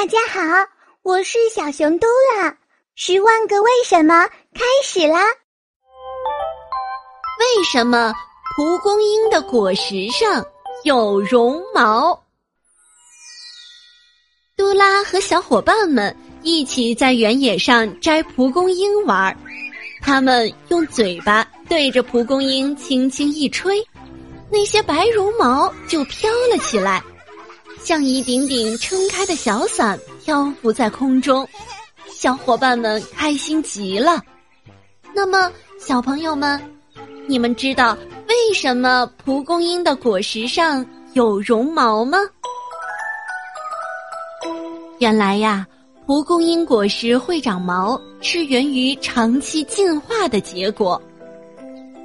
大家好，我是小熊嘟啦。十万个为什么开始啦？为什么蒲公英的果实上有绒毛？嘟啦和小伙伴们一起在原野上摘蒲公英玩儿，他们用嘴巴对着蒲公英轻轻一吹，那些白绒毛就飘了起来。像一顶顶撑开的小伞漂浮在空中，小伙伴们开心极了。那么，小朋友们，你们知道为什么蒲公英的果实上有绒毛吗？原来呀，蒲公英果实会长毛是源于长期进化的结果。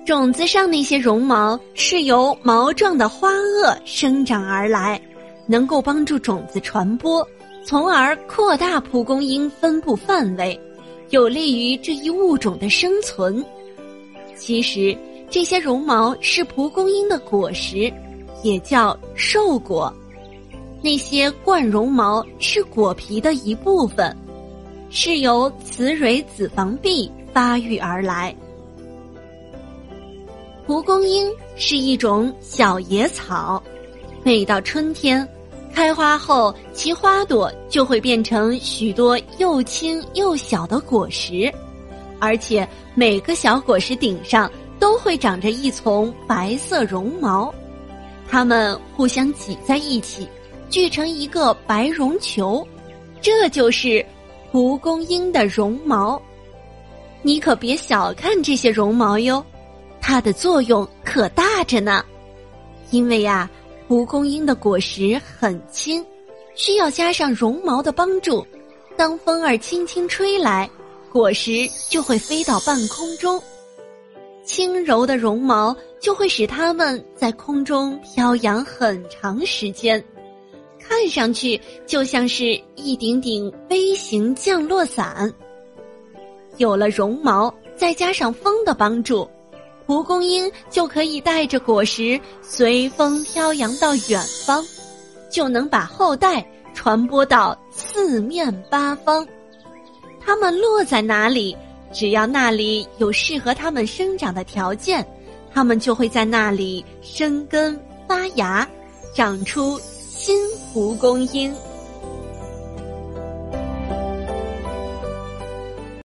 种子上那些绒毛是由毛状的花萼生长而来。能够帮助种子传播，从而扩大蒲公英分布范围，有利于这一物种的生存。其实，这些绒毛是蒲公英的果实，也叫瘦果。那些冠绒毛是果皮的一部分，是由雌蕊子房壁发育而来。蒲公英是一种小野草，每到春天。开花后，其花朵就会变成许多又轻又小的果实，而且每个小果实顶上都会长着一丛白色绒毛，它们互相挤在一起，聚成一个白绒球，这就是蒲公英的绒毛。你可别小看这些绒毛哟，它的作用可大着呢，因为呀。蒲公英的果实很轻，需要加上绒毛的帮助。当风儿轻轻吹来，果实就会飞到半空中。轻柔的绒毛就会使它们在空中飘扬很长时间，看上去就像是一顶顶微型降落伞。有了绒毛，再加上风的帮助。蒲公英就可以带着果实随风飘扬到远方，就能把后代传播到四面八方。它们落在哪里，只要那里有适合它们生长的条件，它们就会在那里生根发芽，长出新蒲公英。